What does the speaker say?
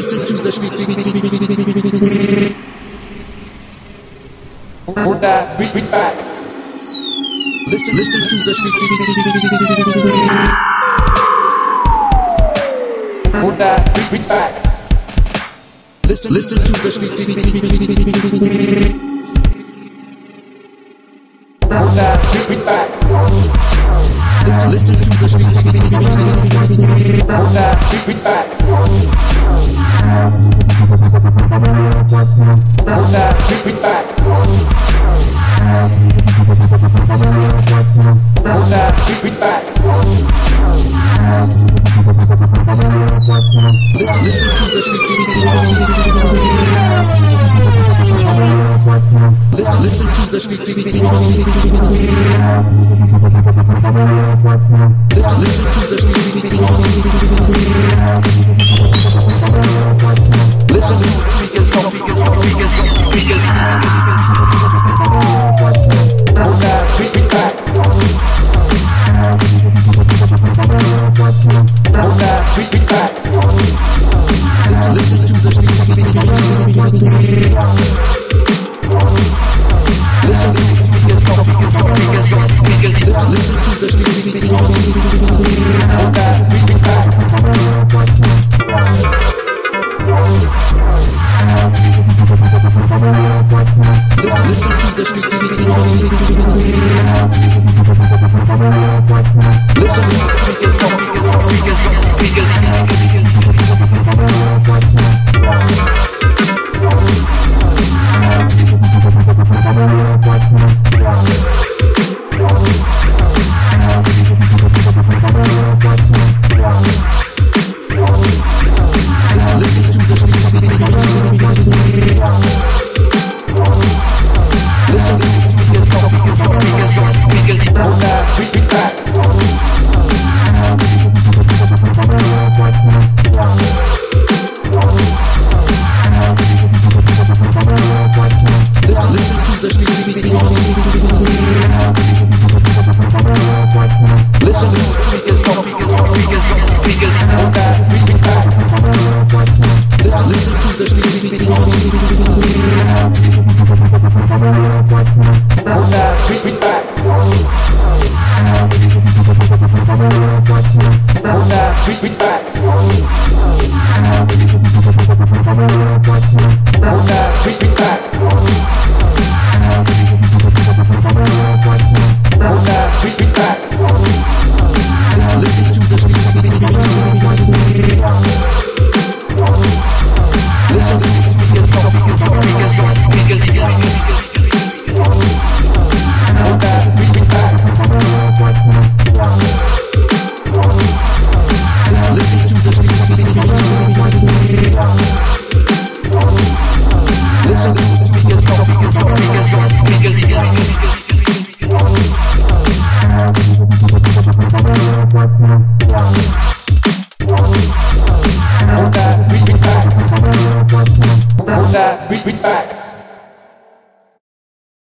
Listen to the street. Hold that beat, beat back. Listen, listen to the street. Hold that beat, beat back. Listen, listen to the street. Hold that beat, beat back. Listen, listen to the street. Hold that beat, beat back. Listen, listen to the Listen, to the Listen to the beat back. Beat, beat back. Speakers, come, speakers, come, speakers, come, speakers. Hold that beat, back.